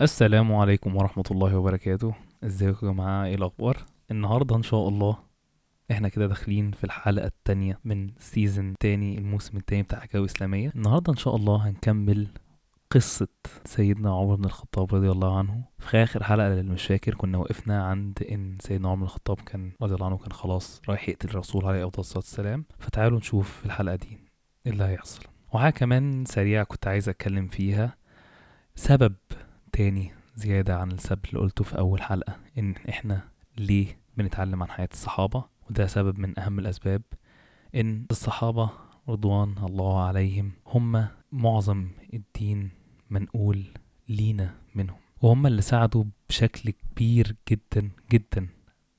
السلام عليكم ورحمة الله وبركاته. ازيكم يا جماعة؟ إيه الأخبار؟ النهاردة إن شاء الله إحنا كده داخلين في الحلقة التانية من سيزن تاني الموسم التاني بتاع حكاوي إسلامية. النهاردة إن شاء الله هنكمل قصة سيدنا عمر بن الخطاب رضي الله عنه. في آخر حلقة اللي مش فاكر كنا وقفنا عند إن سيدنا عمر بن الخطاب كان رضي الله عنه كان خلاص رايح يقتل الرسول عليه أفضل الصلاة والسلام. فتعالوا نشوف في الحلقة دي إيه اللي هيحصل. وحاجة كمان سريعة كنت عايز أتكلم فيها. سبب تاني زيادة عن السبب اللي قلته في أول حلقة إن إحنا ليه بنتعلم عن حياة الصحابة؟ وده سبب من أهم الأسباب إن الصحابة رضوان الله عليهم هم معظم الدين منقول لينا منهم. وهم اللي ساعدوا بشكل كبير جدا جدا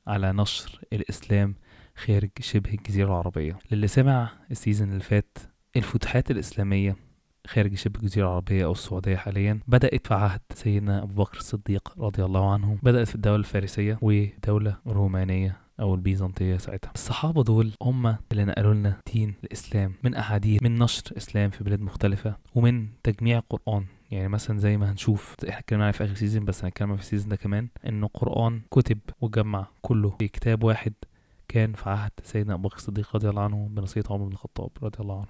على نشر الإسلام خارج شبه الجزيرة العربية. للي سمع ال season اللي فات الفتوحات الإسلامية خارج شبه الجزيرة العربية أو السعودية حاليا. بدأت في عهد سيدنا أبو بكر الصديق رضي الله عنه. بدأت في الدولة الفارسية والدولة الرومانية أو البيزنطية ساعتها. الصحابة دول هم اللي نقلوا لنا دين الإسلام من أحاديث من نشر إسلام في بلاد مختلفة ومن تجميع قرآن. يعني مثلا زي ما هنشوف إحنا اتكلمنا عليه في آخر season بس هنتكلم في ال season ده كمان إن القران كتب وجمع كله. في كتاب واحد كان في عهد سيدنا أبو بكر الصديق رضي الله عنه بنصيحة عمر بن الخطاب رضي الله عنه.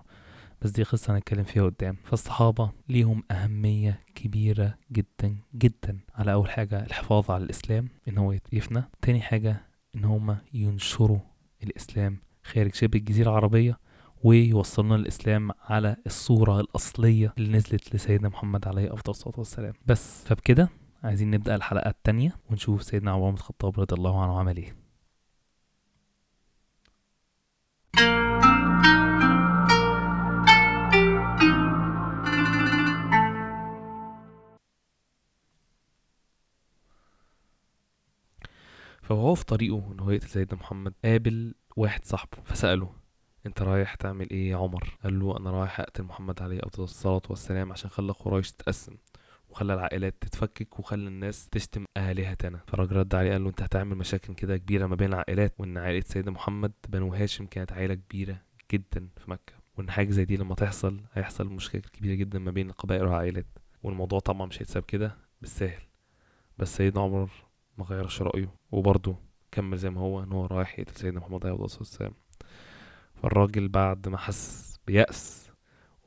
بس دي قصة هنتكلم فيها قدام. فالصحابة ليهم أهمية كبيرة جدا جدا على أول حاجة الحفاظ على الإسلام إن هو يفنى. تاني حاجة إن هما ينشروا الإسلام خارج شبه الجزيرة العربية ويوصلنا الإسلام على الصورة الأصلية اللي نزلت لسيدنا محمد عليه أفضل الصلاة والسلام. بس فبكده عايزين نبدأ الحلقة التانية ونشوف سيدنا عمر بن الخطاب رضي الله عنه عمل إيه. فهو في طريقه إن هو يقتل سيدنا محمد قابل واحد صاحبه فسأله أنت رايح تعمل إيه يا عمر؟ قال له أنا رايح أقتل محمد عليه أفضل الصلاة والسلام عشان خلى قريش تتقسم وخلى العائلات تتفكك وخلى الناس تشتم آلهتنا. فالراجل رد عليه قال له أنت هتعمل مشاكل كده كبيرة ما بين العائلات وإن عائلة سيدنا محمد بنو هاشم كانت عائلة كبيرة جدا في مكة وإن حاجة زي دي لما تحصل هيحصل مشاكل كبيرة جدا ما بين القبائل والعائلات والموضوع طبعا مش هيتساب كده بالسهل. بس سيدنا عمر ما غيرش رأيه. وبرضه كمل زي ما هو إن هو رايح يقتل سيدنا محمد عليه الصلاة والسلام. فالراجل بعد ما حس بيأس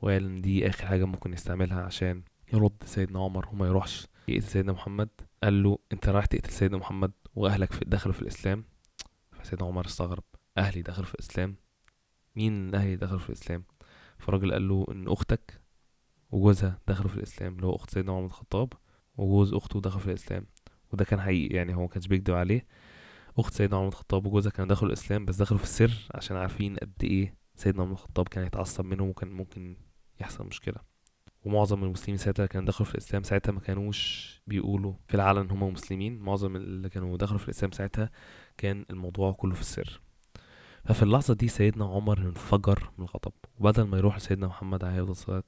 وقال إن دي آخر حاجة ممكن يستعملها عشان يرد سيدنا عمر وما يروحش يقتل سيدنا محمد. قال له أنت رايح تقتل سيدنا محمد وأهلك في دخلوا في الإسلام؟ فسيدنا عمر استغرب. أهلي دخلوا في الإسلام؟ مين أهلي دخلوا في الإسلام؟ فالراجل قال له إن أختك وجوزها دخلوا في الإسلام اللي هو أخت سيدنا عمر بن الخطاب وجوز أخته دخلوا في الإسلام. وده كان حقيقي يعني هو ما كانش بيكدب عليه. أخت سيدنا عمر بن الخطاب وجوزها كانوا دخلوا الإسلام بس دخلوا في السر عشان عارفين قد إيه سيدنا عمر بن الخطاب كان يتعصب منهم وكان ممكن يحصل مشكلة. ومعظم المسلمين ساعتها كانوا دخلوا في الإسلام ساعتها ما كانوش بيقولوا في العلن إن هم مسلمين. معظم اللي كانوا دخلوا في الإسلام ساعتها كان الموضوع كله في السر. ففي اللحظة دي سيدنا عمر انفجر من الغضب وبدل ما يروح لسيدنا محمد عليه الصلاة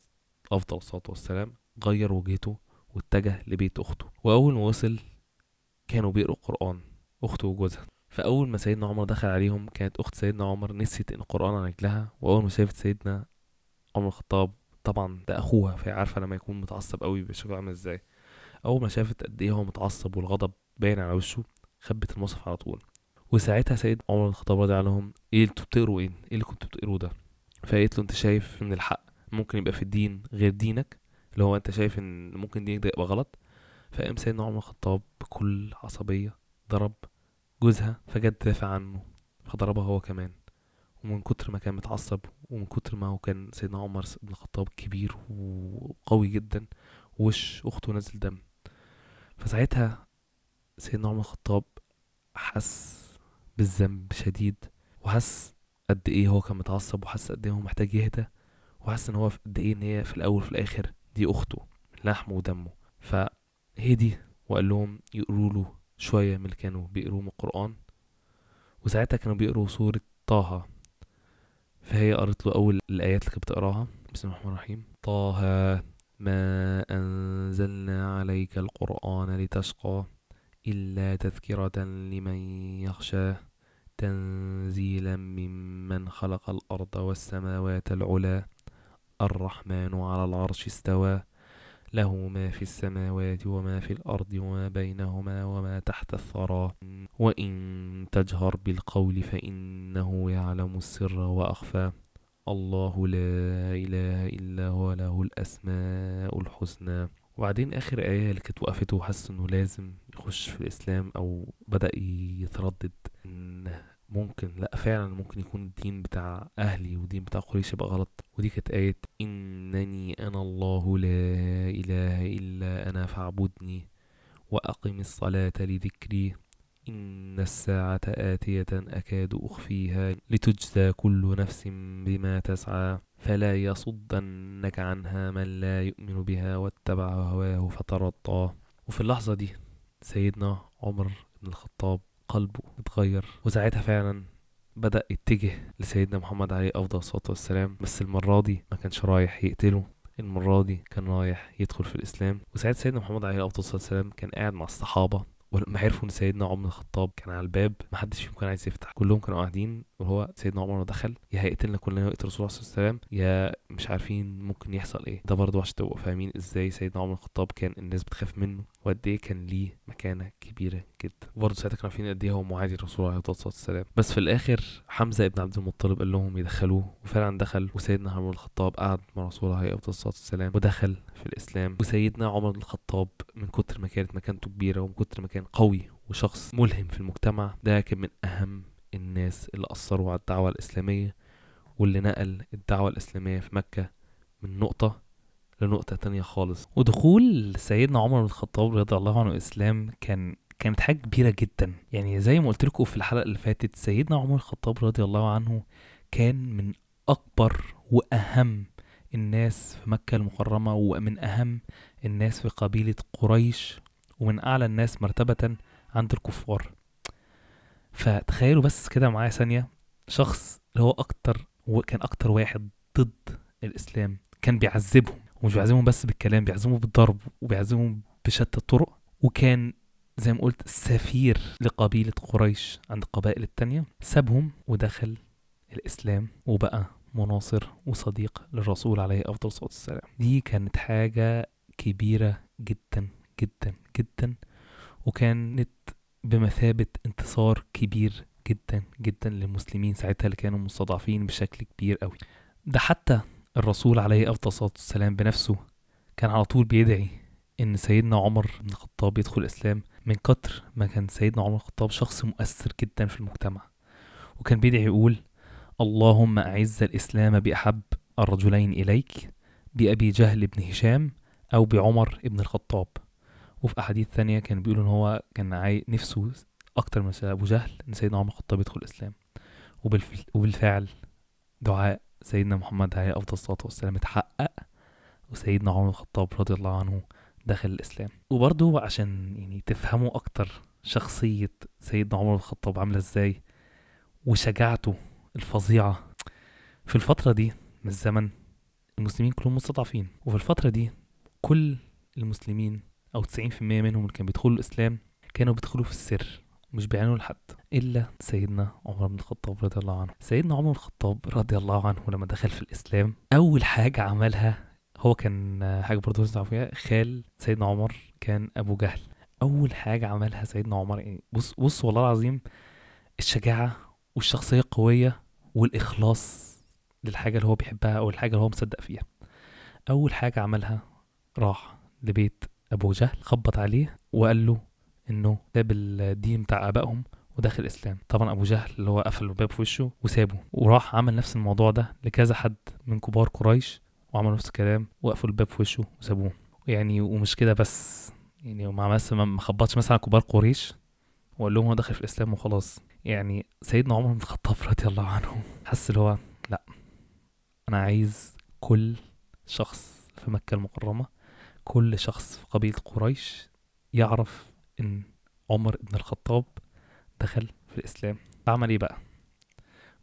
أفضل الصلاة والسلام غير وجهته واتجه لبيت أخته. وأول ما وصل كانوا بيقروا القرآن أخته وجوزها. فأول ما سيدنا عمر دخل عليهم كانت أخت سيدنا عمر نسيت القرآن عن رجلها وأول ما شافت سيدنا عمر الخطاب طبعا ده أخوها فهي عارفة لما يكون متعصب قوي بشكله عامل إزاي. أول ما شافت قد إيه هو متعصب والغضب باين على وشه خبت المصحف على طول. وساعتها سيد عمر الخطاب رضي عنهم إيه أنتوا بتقروا إيه؟ إيه اللي كنتوا بتقروه ده؟ فقالت له أنت شايف إن الحق ممكن يبقى في الدين غير دينك؟ اللي هو أنت شايف إن ممكن دينك ده يبقى غلط؟ فقام سيدنا عمر الخطاب بكل عصبية ضرب جوزها فجت تدافع عنه فضربها هو كمان. ومن كتر ما كان متعصب ومن كتر ما هو كان سيدنا عمر بن الخطاب كبير وقوي جدا وش أخته نزل دم. فساعتها سيدنا عمر الخطاب حس بالذنب شديد وحس قد إيه هو كان متعصب وحس قد إيه هو محتاج يهدى وحس إن هو قد إيه إن هي في الأول في الآخر دي أخته لحمه ودمه. ف هدي وقال لهم يقروا له شوية من اللي كانوا بيقروا من القرآن. وساعتها كانوا بيقروا سورة طه. فهي قرت له أول الآيات اللي كانت بتقراها. بسم الله الرحمن الرحيم. طه ما أنزلنا عليك القرآن لتشقى إلا تذكرة لمن يخشى. تنزيلا ممن خلق الأرض والسماوات العلى الرحمن على العرش استوى. له ما في السماوات وما في الأرض وما بينهما وما تحت الثرى. وإن تجهر بالقول فإنه يعلم السر وأخفى. الله لا إله إلا هو له الأسماء الحسنى. وبعدين آخر آية اللي كانت وقفته وحس إنه لازم يخش في الإسلام أو بدأ يتردد إن ممكن لا فعلا ممكن يكون الدين بتاع أهلي والدين بتاع قريش يبقى غلط. ودي كانت آية إنني أنا الله لا إله إلا أنا فاعبدني وأقم الصلاة لذكري. إن الساعة آتية أكاد أخفيها لتجزى كل نفس بما تسعى. فلا يصدنك عنها من لا يؤمن بها واتبع هواه فترضى. وفي اللحظة دي سيدنا عمر بن الخطاب قلبه اتغير. وساعتها فعلا بدأ يتجه لسيدنا محمد عليه أفضل الصلاة والسلام. بس المرة دي ما كانش رايح يقتله. المرة دي كان رايح يدخل في الإسلام. وساعتها سيدنا محمد عليه أفضل الصلاة والسلام كان قاعد مع الصحابة. ولما عرفوا إن سيدنا عمر الخطاب كان على الباب محدش فيهم كان عايز يفتح. كلهم كانوا قاعدين وهو سيدنا عمر دخل يا هيقتلنا كلنا ويقتل الرسول عليه وسلم يا مش عارفين ممكن يحصل إيه. ده برضه عشان تبقوا فاهمين إزاي سيدنا عمر الخطاب كان الناس بتخاف منه وقد إيه كان ليه مكانة كبيرة جدا. برضه ساعتها كانوا عارفين قد إيه هو معادي الرسول عليه الصلاة والسلام. بس في الآخر حمزة ابن عبد المطلب قال لهم يدخلوه وفعلا دخل وسيدنا عمر الخطاب قعد مع الرسول عليه الصلاة والسلام ودخل. في الإسلام. وسيدنا عمر بن الخطاب من كتر ما كانت مكانته كبيرة ومن كتر ما كان قوي وشخص ملهم في المجتمع ده كان من أهم الناس اللي أثروا على الدعوة الإسلامية واللي نقل الدعوة الإسلامية في مكة من نقطة لنقطة تانية خالص. ودخول سيدنا عمر بن الخطاب رضي الله عنه الإسلام كان كانت حاجة كبيرة جدا. يعني زي ما قلت لكم في الحلقة اللي فاتت سيدنا عمر الخطاب رضي الله عنه كان من أكبر وأهم الناس في مكة المكرمة ومن أهم الناس في قبيلة قريش ومن أعلى الناس مرتبة عند الكفار. فتخيلوا بس كده معايا ثانية شخص اللي هو أكتر وكان أكتر واحد ضد الإسلام كان بيعذبهم ومش بيعذبهم بس بالكلام بيعذبهم بالضرب وبيعذبهم بشتى الطرق وكان زي ما قلت سفير لقبيلة قريش عند القبائل التانية سابهم ودخل الإسلام وبقى مناصر وصديق للرسول عليه أفضل الصلاة والسلام. دي كانت حاجة كبيرة جدا جدا جدا وكانت بمثابة انتصار كبير جدا جدا للمسلمين ساعتها اللي كانوا مستضعفين بشكل كبير قوي ده حتى الرسول عليه أفضل الصلاة والسلام بنفسه كان على طول بيدعي إن سيدنا عمر بن الخطاب يدخل الإسلام من كتر ما كان سيدنا عمر بن الخطاب شخص مؤثر جدا في المجتمع. وكان بيدعي يقول اللهم أعز الإسلام بأحب الرجلين إليك بأبي جهل بن هشام أو بعمر بن الخطاب. وفي أحاديث ثانية كان بيقولوا إن هو كان عاي... نفسه أكتر من أبو جهل إن سيدنا عمر الخطاب يدخل الإسلام. وبالف... وبالفعل دعاء سيدنا محمد عليه أفضل الصلاة والسلام اتحقق وسيدنا عمر الخطاب رضي الله عنه دخل الإسلام. وبرضه عشان يعني تفهموا أكتر شخصية سيدنا عمر الخطاب عاملة إزاي وشجاعته الفظيعة. في الفترة دي من الزمن المسلمين كلهم مستضعفين وفي الفترة دي كل المسلمين أو 90% منهم اللي كانوا بيدخلوا الإسلام كانوا بيدخلوا في السر مش بيعلنوا لحد إلا سيدنا عمر بن الخطاب رضي الله عنه. سيدنا عمر بن الخطاب رضي الله عنه لما دخل في الإسلام أول حاجة عملها هو كان حاجة برضه لازم فيها خال سيدنا عمر كان أبو جهل. أول حاجة عملها سيدنا عمر يعني بص بص والله العظيم الشجاعة والشخصية القوية والإخلاص للحاجة اللي هو بيحبها أو الحاجة اللي هو مصدق فيها. أول حاجة عملها راح لبيت أبو جهل خبط عليه وقال له إنه ساب الدين بتاع آبائهم ودخل الإسلام طبعا أبو جهل اللي هو قفل الباب في وشه وسابه وراح عمل نفس الموضوع ده لكذا حد من كبار قريش وعملوا نفس الكلام وقفلوا الباب في وشه وسابوه. يعني ومش كده بس يعني ما خبطش مثلا كبار قريش وقال لهم هو داخل في الإسلام وخلاص يعني سيدنا عمر بن الخطاب رضي الله عنه حس اللي هو لا أنا عايز كل شخص في مكة المكرمة كل شخص في قبيلة قريش يعرف إن عمر بن الخطاب دخل في الإسلام عمل إيه بقى؟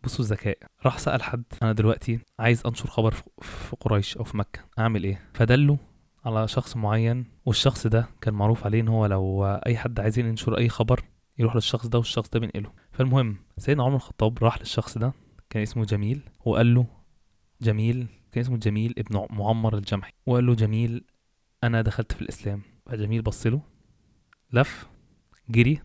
بصوا الذكاء راح سأل حد أنا دلوقتي عايز أنشر خبر في قريش أو في مكة أعمل إيه؟ فدله على شخص معين والشخص ده كان معروف عليه إن هو لو أي حد عايز ينشر أي خبر يروح للشخص ده والشخص ده بينقله. فالمهم سيدنا عمر الخطاب راح للشخص ده كان اسمه جميل وقال له جميل كان اسمه جميل ابن معمر الجمحي وقال له جميل أنا دخلت في الإسلام. فجميل بص له لف جري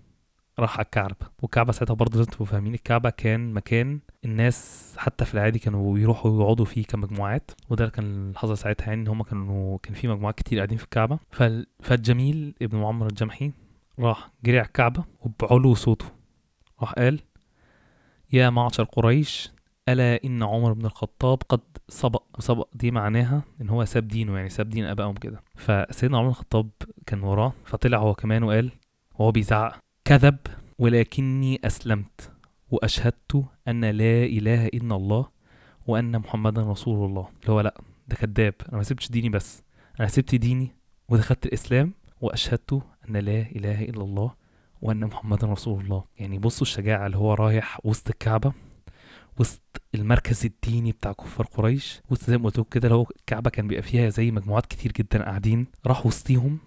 راح على الكعبة. والكعبة ساعتها برضه لازم تبقوا فاهمين الكعبة كان مكان الناس حتى في العادي كانوا يروحوا يقعدوا فيه كمجموعات. وده كان اللي حصل ساعتها يعني إن هم كانوا كان في مجموعات كتير قاعدين في الكعبة. فال... فالجميل ابن معمر الجمحي راح على الكعبة وبعلو صوته. راح قال يا معشر قريش ألا إن عمر بن الخطاب قد سبق سبق دي معناها إن هو ساب دينه يعني ساب دين آبائهم كده. فسيدنا عمر بن الخطاب كان وراه فطلع هو كمان وقال وهو بيزعق كذب ولكني أسلمت وأشهدت أن لا إله إلا الله وأن محمدا رسول الله. اللي هو لأ ده كذاب أنا ما سبتش ديني بس أنا سبت ديني ودخلت الإسلام وأشهدت أن لا إله إلا الله وأن محمدا رسول الله. يعني بصوا الشجاعة اللي هو رايح وسط الكعبة وسط المركز الديني بتاع كفار قريش وسط زي ما قلت كده لو الكعبة كان بيبقى فيها زي مجموعات كتير جدا قاعدين. راح وسطيهم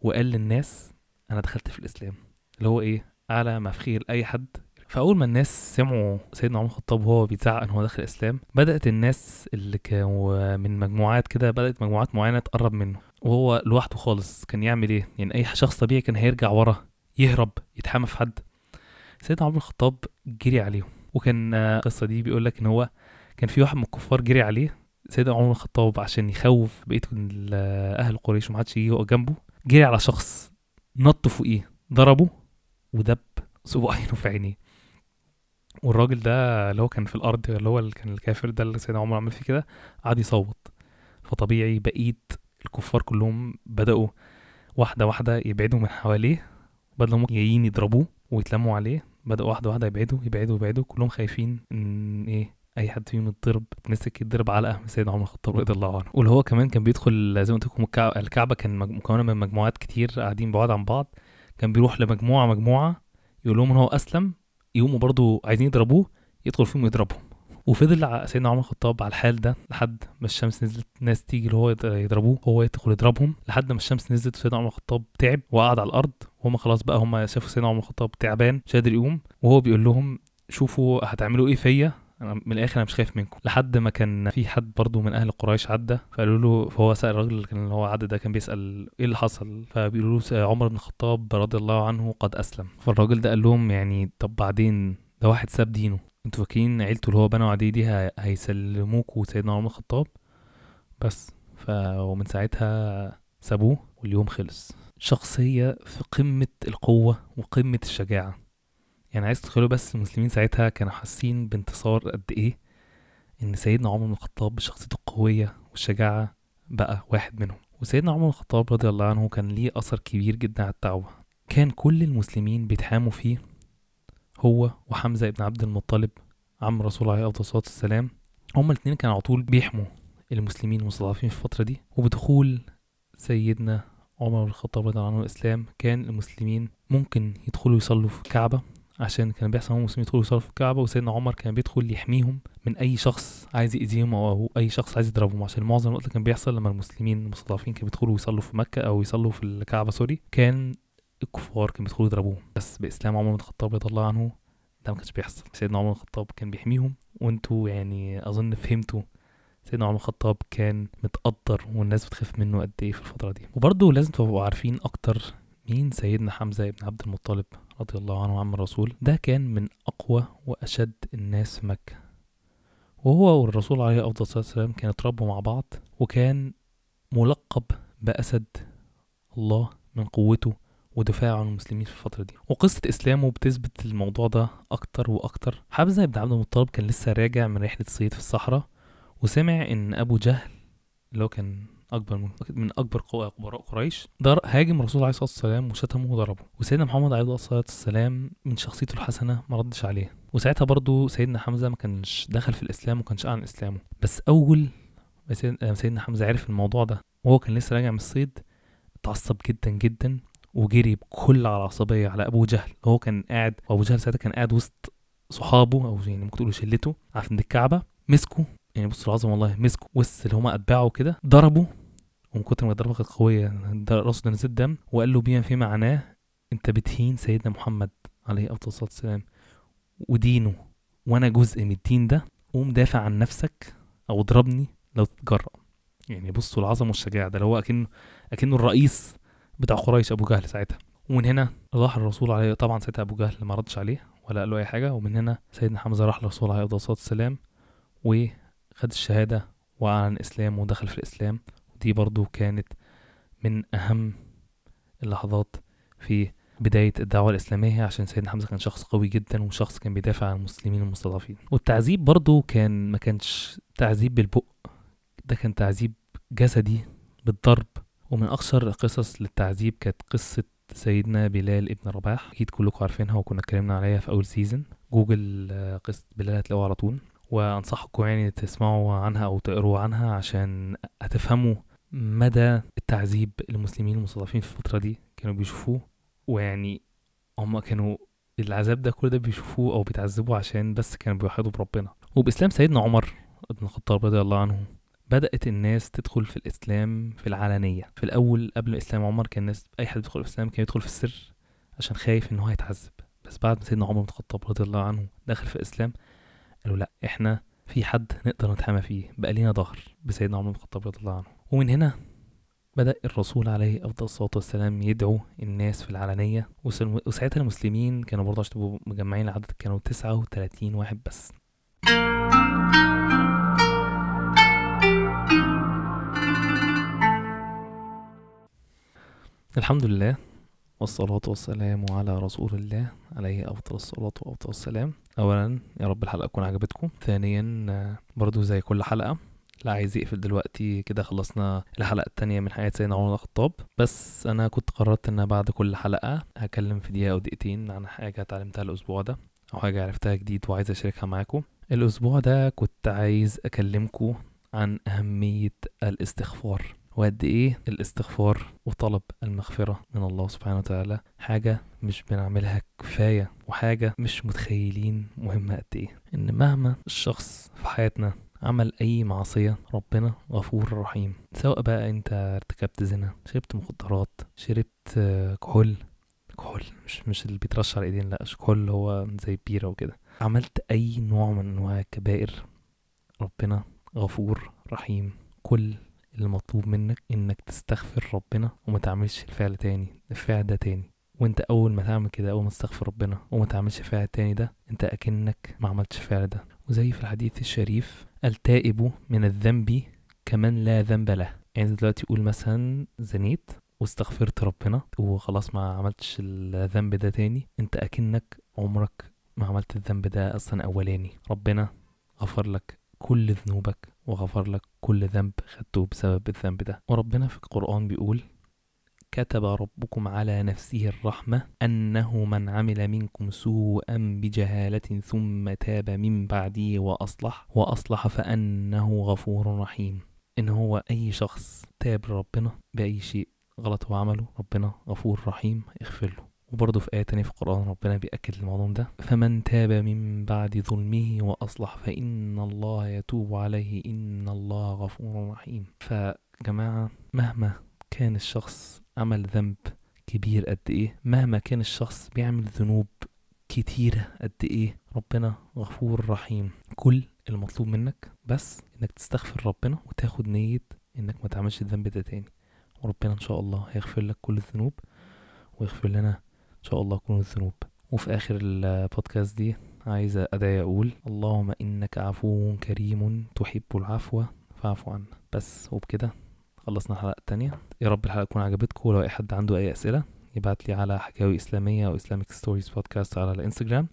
وقال للناس أنا دخلت في الإسلام. اللي هو إيه؟ أعلى ما في خيل أي حد. فأول ما الناس سمعوا سيدنا عمر الخطاب وهو بيزعق إن هو داخل الإسلام بدأت الناس اللي كانوا من مجموعات كده بدأت مجموعات معينة تقرب منه. وهو لوحده خالص كان يعمل إيه؟ يعني أي شخص طبيعي كان هيرجع ورا يهرب يتحامى في حد. سيدنا عمر الخطاب جري عليهم وكان آه، القصة دي بيقول لك إن هو كان في واحد من الكفار جري عليه سيدنا عمر الخطاب عشان يخوف بقية ال- أهل قريش ومحدش يجي يقف جنبه جري على شخص نط فوقيه ضربه ودب صباعينه في عينيه. والراجل ده اللي هو كان في الأرض اللي هو اللي كان الكافر ده اللي سيدنا عمر عمل فيه كده قعد يصوت. فطبيعي بقيت الكفار كلهم بدأوا واحدة واحدة يبعدوا من حواليه. بدل هم جايين يضربوه ويتلموا عليه بدأوا واحدة واحدة يبعدوا يبعدوا يبعدوا. كلهم خايفين إن إيه أي حد فيهم يتضرب يتمسك يتضرب علقه من سيدنا عمر الخطاب رضي الله عنه. واللي هو كمان كان بيدخل زي ما قلت لكم الكعبة كان مكونة من مجموعات كتير قاعدين بعاد عن بعض. كان بيروح لمجموعة مجموعة يقول لهم إن هو أسلم يقوموا برضو عايزين يضربوه يدخل فيهم يضربهم وفضل سيدنا عمر الخطاب على الحال ده لحد ما الشمس نزلت ناس تيجي اللي هو يض- يضربوه هو يدخل يضربهم لحد ما الشمس نزلت وسيدنا عمر الخطاب تعب وقعد على الأرض. وهم خلاص بقى هم شافوا سيدنا عمر الخطاب تعبان مش قادر يقوم وهو بيقول لهم شوفوا هتعملوا إيه فيا؟ أنا من الآخر أنا مش خايف منكم. لحد ما كان في حد برضو من أهل قريش عدى فقالوا له فهو سأل الراجل اللي كان هو عدى ده كان بيسأل إيه اللي حصل؟ فبيقولوا له عمر بن الخطاب رضي الله عنه قد أسلم. فالراجل ده قال لهم يعني طب بعدين ده واحد ساب دينه. أنتوا فاكرين عيلته اللي هو بنوا عليه دي هيسلموكوا سيدنا عمر الخطاب. بس ف ومن ساعتها سابوه واليوم خلص. شخصية في قمة القوة وقمة الشجاعة. يعني عايز تدخلوا بس المسلمين ساعتها كانوا حاسين بانتصار قد إيه؟ إن سيدنا عمر بن الخطاب بشخصيته القوية والشجاعة بقى واحد منهم. وسيدنا عمر بن الخطاب رضي الله عنه كان ليه أثر كبير جدا على الدعوة. كان كل المسلمين بيتحاموا فيه هو وحمزة بن عبد المطلب عم رسول الله عليه الصلاة والسلام هما الاتنين كانوا على طول بيحموا المسلمين المستضعفين في الفترة دي. وبدخول سيدنا عمر بن الخطاب رضي الله عنه الإسلام كان المسلمين ممكن يدخلوا يصلوا في الكعبة عشان كان بيحصل هم المسلمين يدخلوا يصلوا في الكعبة وسيدنا عمر كان بيدخل يحميهم من أي شخص عايز يأذيهم أو أي شخص عايز يضربهم. عشان معظم الوقت كان بيحصل لما المسلمين المستضعفين كانوا بيدخلوا يصلوا في مكة أو يصلوا في الكعبة سوري كان الكفار كانوا بيدخلوا يضربوهم. بس بإسلام عمر بن الخطاب رضي الله عنه ده ما كانش بيحصل. سيدنا عمر بن الخطاب كان بيحميهم وانتوا يعني أظن فهمتوا سيدنا عمر الخطاب كان متقدر والناس بتخاف منه قد إيه في الفترة دي. وبرضه لازم تبقوا عارفين أكتر مين سيدنا حمزة بن عبد المطلب رضي الله عنه عم الرسول. ده كان من أقوى وأشد الناس في مكة. وهو والرسول عليه أفضل الصلاة والسلام كانوا اتربوا مع بعض وكان ملقب بأسد الله من قوته. ودفاعه عن المسلمين في الفترة دي. وقصة إسلامه بتثبت الموضوع ده أكتر وأكتر. حمزة بن عبد المطلب كان لسه راجع من رحلة صيد في الصحراء وسمع إن أبو جهل اللي هو كان أكبر من, أكبر قوى كبراء قريش در هاجم الرسول عليه الصلاة والسلام وشتمه وضربه. وسيدنا محمد عليه الصلاة والسلام من شخصيته الحسنة ما ردش عليه وساعتها برضو سيدنا حمزة ما كانش دخل في الإسلام وما كانش أعلن إسلامه. بس أول ما سيد- ما سيدنا حمزة عرف الموضوع ده وهو كان لسه راجع من الصيد اتعصب جدا جدا وجري بكل عصبية على أبو جهل. هو كان قاعد وأبو جهل ساعتها كان قاعد وسط صحابه أو يعني ممكن تقولوا شلته عند الكعبة مسكوا يعني بصوا العظمة والله مسكوا وسط اللي هما أتباعه كده ضربوا ومن كتر ما الضربة كانت قوية ده رأسه ده نزل دم. وقال له بما في معناه أنت بتهين سيدنا محمد عليه أفضل الصلاة والسلام ودينه. وأنا جزء من الدين ده. قوم دافع عن نفسك أو اضربني لو تتجرأ يعني بصوا العظمة والشجاعة ده اللي هو أكنه أكنه الرئيس بتاع قريش أبو جهل ساعتها. ومن هنا راح الرسول عليه طبعا ساعتها أبو جهل ما ردش عليه ولا قال له أي حاجة. ومن هنا سيدنا حمزة راح للرسول عليه الصلاة والسلام وخد الشهادة وأعلن الإسلام ودخل في الإسلام. ودي برضو كانت من أهم اللحظات في بداية الدعوة الإسلامية عشان سيدنا حمزة كان شخص قوي جدا وشخص كان بيدافع عن المسلمين المستضعفين. والتعذيب برضو كان ما كانش تعذيب بالبق ده كان تعذيب جسدي بالضرب. ومن أكثر القصص للتعذيب كانت قصة سيدنا بلال ابن رباح. أكيد كلكم عارفينها وكنا اتكلمنا عليها في أول season جوجلوا قصة بلال هتلاقوها على طول. وأنصحكم يعني تسمعوا عنها أو تقروا عنها عشان هتفهموا مدى التعذيب المسلمين المستضعفين في الفترة دي. كانوا بيشوفوه ويعني هما كانوا العذاب ده كل ده بيشوفوه أو بيتعذبوا عشان بس كانوا بيوحدوا بربنا. وبإسلام سيدنا عمر بن الخطاب رضي الله عنه بدأت الناس تدخل في الإسلام في العلانية في الأول قبل إسلام عمر كان الناس أي حد يدخل في الإسلام كان يدخل في السر عشان خايف إن هو هيتعذب بس بعد ما سيدنا عمر بن الخطاب رضي الله عنه دخل في الإسلام قالوا لأ إحنا في حد نقدر نتحامى فيه بقى لينا ظهر بسيدنا عمر بن الخطاب رضي الله عنه. ومن هنا بدأ الرسول عليه أفضل الصلاة والسلام يدعو الناس في العلنية. وساعتها المسلمين كانوا برضه عشان مجمعين العدد كانوا 39 واحد بس. الحمد لله. والصلاة والسلام على رسول الله عليه أفضل الصلاة وأفضل السلام. أولا يا رب الحلقة تكون عجبتكم. ثانيا برضو زي كل حلقة لا عايز يقفل دلوقتي كده خلصنا الحلقة التانية من حياة سيدنا عمر الخطاب. بس أنا كنت قررت إن بعد كل حلقة هكلم في دقيقة أو دقيقتين عن حاجة اتعلمتها الأسبوع ده أو حاجة عرفتها جديد وعايز أشاركها معاكم. الأسبوع ده كنت عايز أكلمكم عن أهمية الاستغفار. وقد إيه الاستغفار وطلب المغفرة من الله سبحانه وتعالى حاجة مش بنعملها كفاية وحاجة مش متخيلين مهمة قد إيه. إن مهما الشخص في حياتنا عمل أي معصية ربنا غفور رحيم. سواء بقى أنت ارتكبت زنا شربت مخدرات شربت كحول كحول مش مش اللي بيترش على الإيدين لأ كحول هو زي بيرة وكده. عملت أي نوع من أنواع الكبائر ربنا غفور رحيم. كل المطلوب منك إنك تستغفر ربنا وما تعملش الفعل تاني الفعل ده تاني. وأنت أول ما تعمل كده أول ما تستغفر ربنا وما تعملش الفعل التاني ده أنت أكنك ما عملتش الفعل ده. وزي في الحديث الشريف التائب من الذنب كمن لا ذنب له. يعني دلوقتي قول مثلا زنيت واستغفرت ربنا وخلاص ما عملتش الذنب ده تاني أنت أكنك عمرك ما عملت الذنب ده أصلا أولاني. ربنا غفر لك كل ذنوبك. وغفر لك كل ذنب خدته بسبب الذنب ده. وربنا في القرآن بيقول كتب ربكم على نفسه الرحمة أنه من عمل منكم سوءا بجهالة ثم تاب من بعده وأصلح وأصلح فأنه غفور رحيم. إن هو أي شخص تاب لربنا بأي شيء غلط هو عمله ربنا غفور رحيم. يغفر له. وبرضه في آية تانية في القرآن ربنا بيأكد الموضوع ده. فمن تاب من بعد ظلمه وأصلح فإن الله يتوب عليه إن الله غفور رحيم. فجماعة مهما كان الشخص عمل ذنب كبير قد إيه مهما كان الشخص بيعمل ذنوب كتيرة قد إيه ربنا غفور رحيم. كل المطلوب منك بس إنك تستغفر ربنا وتاخد نية إنك ما تعملش الذنب ده تاني. وربنا إن شاء الله هيغفر لك كل الذنوب ويغفر لنا إن شاء الله كل الذنوب. وفي آخر البودكاست دي عايز أدعي أقول اللهم إنك عفو كريم تحب العفو فاعف عنا. بس وبكده خلصنا الحلقة التانية. يا رب الحلقة تكون عجبتكم. ولو أي حد عنده أي أسئلة يبعت لي على حكاوي إسلامية أو Islamic Stories Podcast على الإنستجرام.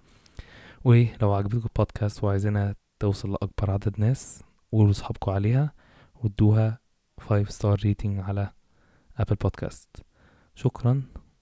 ولو عجبتكم البودكاست وعايزينها توصل لأكبر عدد ناس قولوا لصحابكم عليها وادوها 5 star rating على Apple Podcast شكرا.